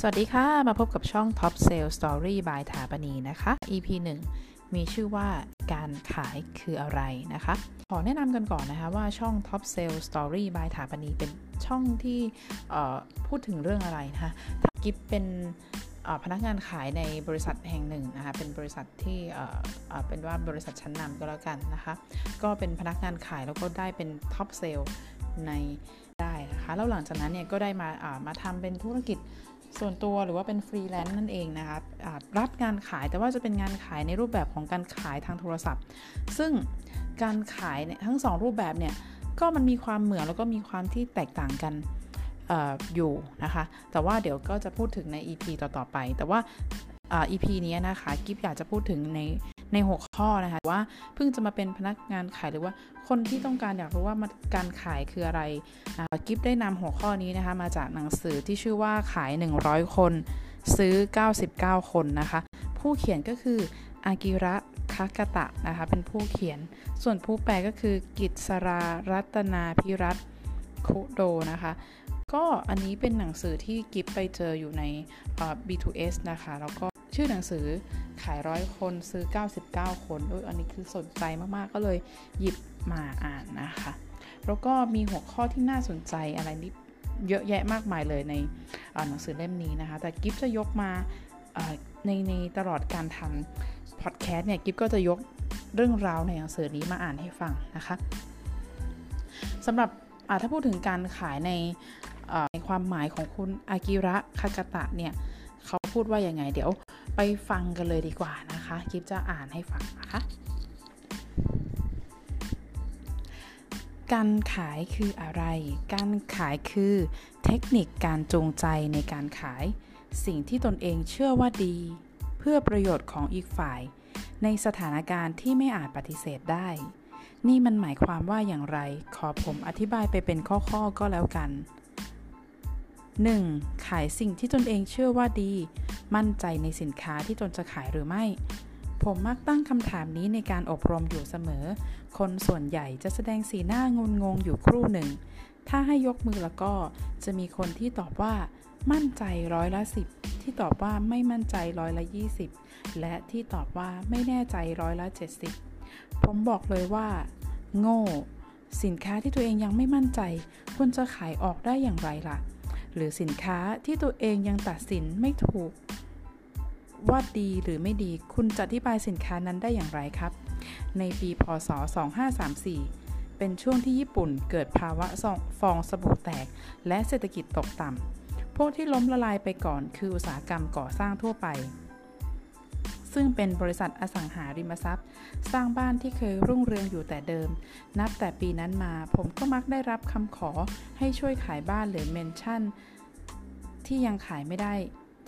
สวัสดีค่ะ มาพบกับช่อง Top Sale Story by ฐาปณีนะคะ EP 1 มีชื่อว่าการขายคืออะไรนะคะ ขอแนะนำกันก่อนนะคะว่าช่อง Top Sale Story by ฐาปณีเป็นช่องที่พูดถึงเรื่องอะไรนะคะถ้ากิฟเป็นพนักงานขายในบริษัทแห่งหนึ่งนะคะ เป็นบริษัทที่เป็นว่าบริษัทชั้นนำก็แล้วกันนะคะ ก็เป็นพนักงานขายแล้วก็ได้เป็น top saleในได้นะคะ แล้วหลังจากนั้นเนี่ยก็ได้มามาทำเป็นธุรกิจ ส่วนตัวหรือว่าเป็นฟรีแลนซ์นั่นเองนะคะรับงานขายแต่ว่าจะเป็นงานขายในรูปแบบของการขายทางโทรศัพท์ ซึ่งการขายทั้ง 2 รูปแบบเนี่ยก็มันมีความเหมือนแล้วก็มีความที่แตกต่างกันออยู่นะคะ แต่ว่าเดี๋ยวก็จะพูดถึงใน EP ต่อๆไป แต่ว่า EP นี้นะคะกิฟอยากจะพูดถึงใน ในหัวข้อนะคะว่าเพิ่งจะมาเป็นพนักงานขายหรือว่าคนที่ต้องการอยากรู้ว่าการขายคืออะไรกิฟได้นำหัวข้อนี้นะคะมาจากหนังสือที่ชื่อว่าขาย 100 คน ซื้อ 99 คนนะคะผู้เขียนก็คืออากิระคากะตะนะคะเป็นผู้เขียน ส่วนผู้แปลก็คือกิตสรารัตนาพิรัตคุโดนะคะก็อันนี้เป็นหนังสือที่กิฟไปเจออยู่ใน B2S นะคะ แล้วก็ชื่อหนังสือ ขายร้อยคนซื้อ 99 คนอันนี้คือสนใจมากๆก็เลยหยิบมาอ่านนะคะ แล้วก็มีหัวข้อที่น่าสนใจอะไรนิดเยอะแยะมากมายเลยในหนังสือเล่มนี้นะคะ แต่กิฟจะยกมาในในตลอดการทำพอดแคสต์เนี่ยกิฟก็จะยกเรื่องราวในหนังสือนี้มาอ่านให้ฟังนะคะสำหรับถ้าพูดถึงการขายในในความหมายของคุณอากิระคากตะเนี่ยเขาพูดว่าอยังไง เดี๋ยว ไปฟังกันเลยดีกว่านะคะกิฟจะอ่านให้ฟังนะคะ การขายคืออะไร การขายคือเทคนิคการจูงใจในการขาย สิ่งที่ตนเองเชื่อว่าดี เพื่อประโยชน์ของอีกฝ่าย ในสถานการณ์ที่ไม่อาจปฏิเสธได้ นี่มันหมายความว่าอย่างไร ขอผมอธิบายไปเป็นข้อๆก็แล้วกัน 1. ขายสิ่งที่ตนเองเชื่อว่าดี มั่นใจในสินค้าที่ตนจะขายหรือไม่ ผมมักตั้งคำถามนี้ในการอบรมอยู่เสมอ คนส่วนใหญ่จะแสดงสีหน้างุนงงอยู่ครู่หนึ่ง ถ้าให้ยกมือแล้วก็จะมีคนที่ตอบว่า มั่นใจร้อยละสิบที่ตอบว่าไม่มั่นใจร้อยละยี่สิบและที่ตอบว่าไม่แน่ใจร้อยละเจ็ดสิบผมบอกเลยว่า โง่ สินค้าที่ตัวเองยังไม่มั่นใจ ควรจะขายออกได้อย่างไรล่ะ หรือสินค้าที่ตัวเองยังตัดสินไม่ถูก ว่าดีหรือไม่ดีคุณจะอธิบายสินค้านั้นได้อย่างไรครับ ในปีพศ 2534 เป็นช่วงที่ญี่ปุ่นเกิดภาวะฟองสบู่แตก และเศรษฐกิจตกต่ำพวกที่ล้มละลายไปก่อนคืออุตสาหกรรมก่อสร้างทั่วไป ซึ่งเป็นบริษัทอสังหาริมทรัพย์ สร้างบ้านที่เคยรุ่งเรืองอยู่แต่เดิม นับแต่ปีนั้นมาผมก็มักได้รับคำขอให้ช่วยขายบ้านหรือเมนชั่น ที่ยังขายไม่ได้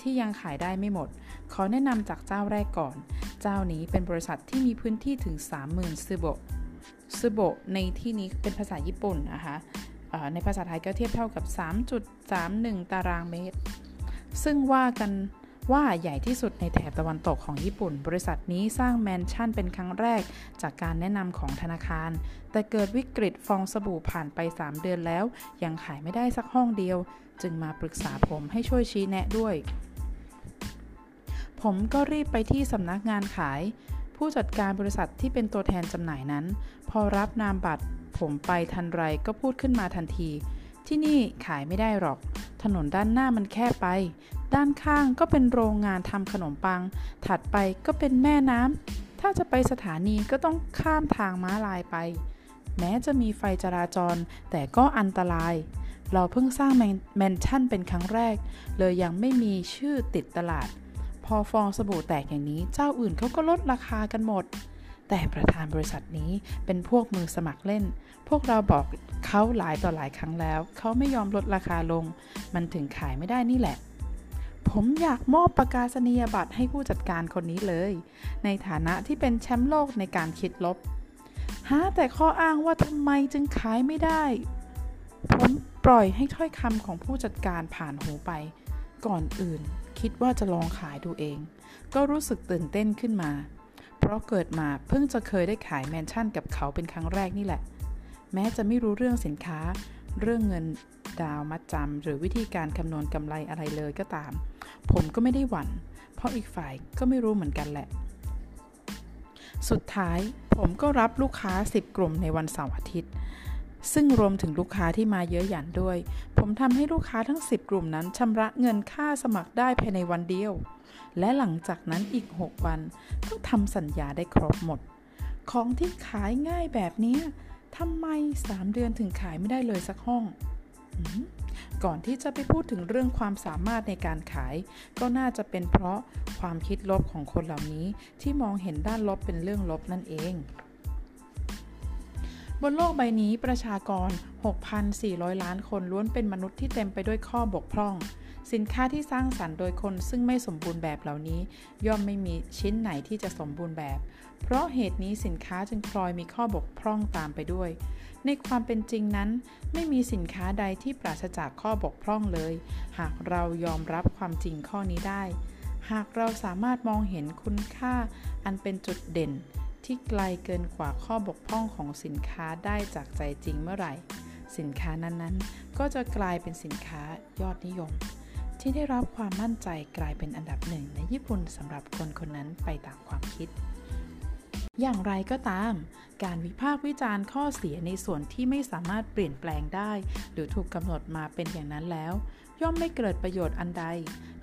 ที่ยังขายได้ไม่หมด ขอแนะนำจากเจ้าแรกก่อน เจ้านี้เป็นบริษัทที่มีพื้นที่ถึง 30,000ซูโบซูโบในที่นี้เป็นภาษาญี่ปุ่นนะคะในภาษาไทยก็เทียบเท่ากับ 3.31 ตารางเมตร ซึ่งว่ากัน ว่าใหญ่ที่สุดในแถบตะวันตกของญี่ปุ่น บริษัทนี้สร้างแมนชั่นเป็นครั้งแรกจากการแนะนำของธนาคาร แต่เกิดวิกฤตฟองสบู่ผ่านไป 3 เดือนแล้ว ยังขายไม่ได้สักห้องเดียว จึงมาปรึกษาผมให้ช่วยชี้แนะด้วย ผมก็รีบไปที่สำนักงานขาย ผู้จัดการบริษัทที่เป็นตัวแทนจำหน่ายนั้น พอรับนามบัตร ผมไปทันไรก็พูดขึ้นมาทันทีที่นี่ขายไม่ได้หรอก ถนนด้านหน้ามันแคบไป ด้านข้างก็เป็นโรงงานทำขนมปัง ถัดไปก็เป็นแม่น้ำ ถ้าจะไปสถานีก็ต้องข้ามทางม้าลายไป แม้จะมีไฟจราจร แต่ก็อันตราย เราเพิ่งสร้างแมนชั่นเป็นครั้งแรก เลยยังไม่มีชื่อติดตลาด พอฟองสบู่แตกอย่างนี้ เจ้าอื่นเขาก็ลดราคากันหมด แต่ประธานบริษัทนี้เป็นพวกมือสมัครเล่น พวกเราบอกเขาหลายต่อหลายครั้งแล้ว เขาไม่ยอมลดราคาลง มันถึงขายไม่ได้นี่แหละ ผมอยากมอบประกาศนียบัตรให้ผู้จัดการคนนี้เลย ในฐานะที่เป็นแชมป์โลกในการคิดลบ หาแต่ข้ออ้างว่าทำไมจึงขายไม่ได้ ผมปล่อยให้ถ้อยคำของผู้จัดการผ่านหูไป ก่อนอื่นคิดว่าจะลองขายดูเอง ก็รู้สึกตื่นเต้นขึ้นมา เพราะเกิดมาเพิ่งจะเคยได้ขายแมนชั่นกับเขาเป็นครั้งแรกนี่แหละ แม้จะไม่รู้เรื่องสินค้า เรื่องเงิน ดาวมัดจำหรือวิธีการคำนวณกำไรอะไรเลยก็ตาม ผมก็ไม่ได้หวั่น เพราะอีกฝ่ายก็ไม่รู้เหมือนกันแหละ สุดท้ายผมก็รับลูกค้า 10 กลุ่มในวันเสาร์อาทิตย์ ซึ่งรวมถึงลูกค้าที่มาเยอะหยันด้วย ผมทำให้ลูกค้าทั้ง 10 กลุ่มนั้นชำระเงินค่าสมัครได้ภายในวันเดียว และหลังจากนั้นอีก 6 วันก็ทำสัญญาได้ครบหมด ของที่ขายง่ายแบบนี้ทำไม 3 เดือนถึงขายไม่ได้เลยสักห้อง ก่อนที่จะไปพูดถึงเรื่องความสามารถในการขาย ก็น่าจะเป็นเพราะความคิดลบของคนเหล่านี้ที่มองเห็นด้านลบเป็นเรื่องลบนั่นเอง บนโลกใบนี้ประชากร 6,400 ล้านคนล้วนเป็นมนุษย์ที่เต็มไปด้วยข้อบกพร่อง สินค้าที่สร้างสรรค์โดยคนซึ่งไม่สมบูรณ์แบบเหล่านี้ ย่อมไม่มีชิ้นไหนที่จะสมบูรณ์แบบ เพราะเหตุนี้สินค้าจึงพลอยมีข้อบกพร่องตามไปด้วย ในความเป็นจริงนั้น ไม่มีสินค้าใดที่ปราศจากข้อบกพร่องเลย หากเรายอมรับความจริงข้อนี้ได้ หากเราสามารถมองเห็นคุณค่าอันเป็นจุดเด่น ที่ไกลเกินกว่าข้อบกพร่องของสินค้าได้จากใจจริงเมื่อไหร่ สินค้านั้นๆ ก็จะกลายเป็นสินค้ายอดนิยม ที่ได้รับความมั่นใจกลายเป็นอันดับหนึ่งในญี่ปุ่นสำหรับคนคนนั้นไปตามความคิด อย่างไรก็ตาม การวิพากษ์วิจารณ์ข้อเสียในส่วนที่ไม่สามารถเปลี่ยนแปลงได้ หรือถูกกำหนดมาเป็นอย่างนั้นแล้ว ย่อมไม่เกิดประโยชน์อันใด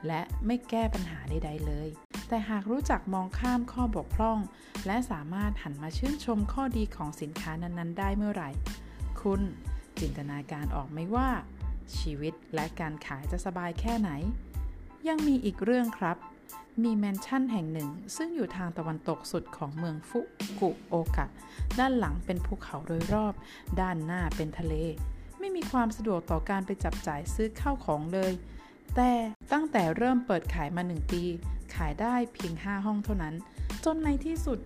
และไม่แก้ปัญหาใดๆเลย แต่หากรู้จักมองข้ามข้อบกพร่อง และสามารถหันมาชื่นชมข้อดีของสินค้านั้นๆ ได้เมื่อไหร่ คุณจินตนาการออกไหมว่า ชีวิตและการขายจะสบายแค่ไหน ยังมีอีกเรื่องครับ มีแมนชั่นแห่งหนึ่ง ซึ่งอยู่ทางตะวันตกสุดของเมืองฟุกุโอกะ ด้านหลังเป็นภูเขาโดยรอบ ด้านหน้าเป็นทะเล ไม่มีความสะดวกต่อการไปจับจ่ายซื้อข้าวของเลย แต่ตั้งแต่เริ่มเปิดขายมาหนึ่งปี ขายได้เพียง 5 ห้องเท่านั้น จนในที่สุด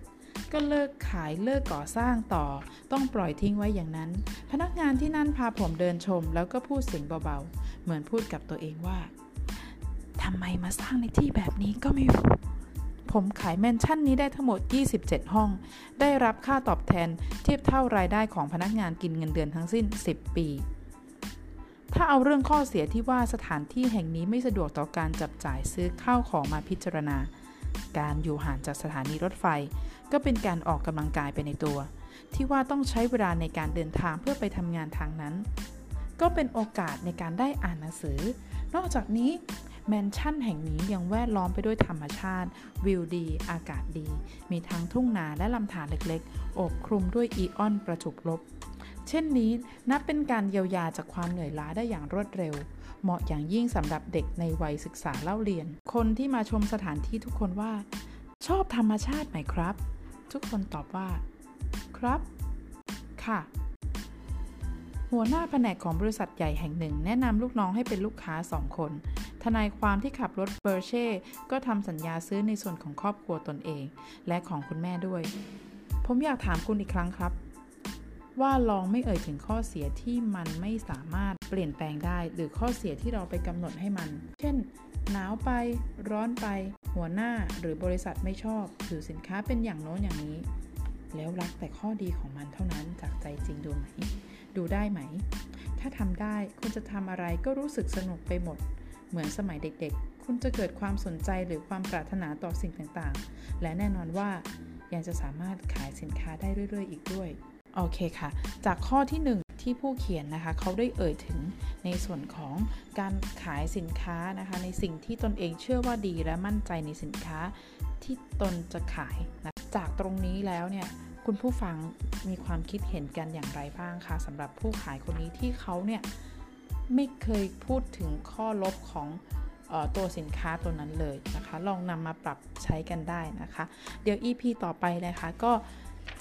ก็เลิกขายเลิกก่อสร้างต่อ ต้องปล่อยทิ้งไว้อย่างนั้น พนักงานที่นั่นพาผมเดินชม แล้วก็พูดเสียงเบาๆ เหมือนพูดกับตัวเองว่าทำไมมาสร้างในที่แบบนี้ก็ไม่รู้ ผมขายแมนชั่นนี้ได้ทั้งหมด 27 ห้อง ได้รับค่าตอบแทนเทียบเท่ารายได้ของพนักงานกินเงินเดือนทั้งสิ้น 10 ปี ถ้าเอาเรื่องข้อเสียที่ว่าสถานที่แห่งนี้ไม่สะดวกต่อการจับจ่ายซื้อข้าวของมาพิจารณา การอยู่ห่างจากสถานีรถไฟ ก็เป็นการออกกำลังกายไปในตัว ที่ว่าต้องใช้เวลาในการเดินทางเพื่อไปทำงานทางนั้น ก็เป็นโอกาสในการได้อ่านหนังสือ นอกจากนี้ แมนชั่นแห่งนี้ยังแวดล้อมไปด้วยธรรมชาติ วิวดี อากาศดี มีทั้งทุ่งนาและลำธารเล็กๆ โอบคลุมด้วยอีออนประจุลบ เช่นนี้นับเป็นการเยียวยาจากความเหนื่อยล้าได้อย่างรวดเร็ว เหมาะอย่างยิ่งสำหรับเด็กในวัยศึกษาเล่าเรียน คนที่มาชมสถานที่ทุกคนว่า ชอบธรรมชาติไหมครับ ทุกคนตอบว่า ครับ ค่ะหัวหน้าแผนกของบริษัทใหญ่แห่งหนึ่ง แนะนำลูกน้องให้เป็นลูกค้าสองคน ทนายความที่ขับรถเบอร์เช่ ก็ทำสัญญาซื้อในส่วนของครอบครัวตนเอง และของคุณแม่ด้วย ผมอยากถามคุณอีกครั้งครับ ว่าลองไม่เอ่ยถึงข้อเสียที่มันไม่สามารถเปลี่ยนแปลงได้ หรือข้อเสียที่เราไปกำหนดให้มัน เช่น หนาวไป ร้อนไป หัวหน้าหรือบริษัทไม่ชอบ หรือสินค้าเป็นอย่างโน้นอย่างนี้ แล้วรักแต่ข้อดีของมันเท่านั้นจากใจจริงดูไหม ดูได้ไหม ถ้าทำได้คุณจะทำอะไรก็รู้สึกสนุกไปหมด เหมือนสมัยเด็กๆ คุณจะเกิดความสนใจหรือความปรารถนาต่อสิ่งต่างๆ และแน่นอนว่ายังจะสามารถขายสินค้าได้เรื่อย ๆ อีกด้วย โอเคค่ะ จากข้อที่ 1ที่ผู้เขียนนะคะเขาได้เอ่ยถึงในส่วนของการขายสินค้านะคะ ในสิ่งที่ตนเองเชื่อว่าดีและมั่นใจในสินค้าที่ตนจะขายนะจากตรงนี้แล้วเนี่ยคุณผู้ฟังมีความคิดเห็นกันอย่างไรบ้างคะสำหรับผู้ขายคนนี้ที่เขาเนี่ย ไม่เคยพูดถึงข้อลบของตัวสินค้าตัวนั้นเลยนะคะ ลองนำมาปรับใช้กันได้นะคะ เดี๋ยว EP ต่อไปนะคะ ก็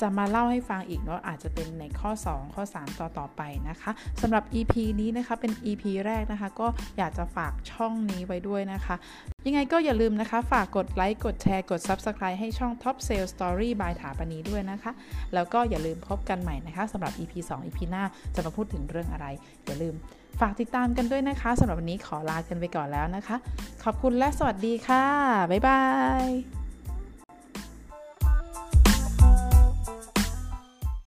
จะมาเล่าให้ฟังอีกเนาะอาจจะเป็นในข้อ 2 ข้อ 3 ต่อต่อไปนะคะสำหรับ EP นี้นะคะเป็น EP แรกนะคะ ก็อยากจะฝากช่องนี้ไว้ด้วยนะคะ ยังไงก็อย่าลืมนะคะ ฝากกดไลค์กดแชร์กด Subscribe ให้ช่อง Top Sales Story by ถาปณีด้วยนะคะ แล้วก็อย่าลืมพบกันใหม่นะคะสำหรับ EP 2 EP หน้าจะมาพูดถึงเรื่องอะไร อย่าลืมฝากติดตามกันด้วยนะคะสำหรับวันนี้ขอลากันไปก่อนแล้วนะคะ ขอบคุณและสวัสดีค่ะ บ๊ายบาย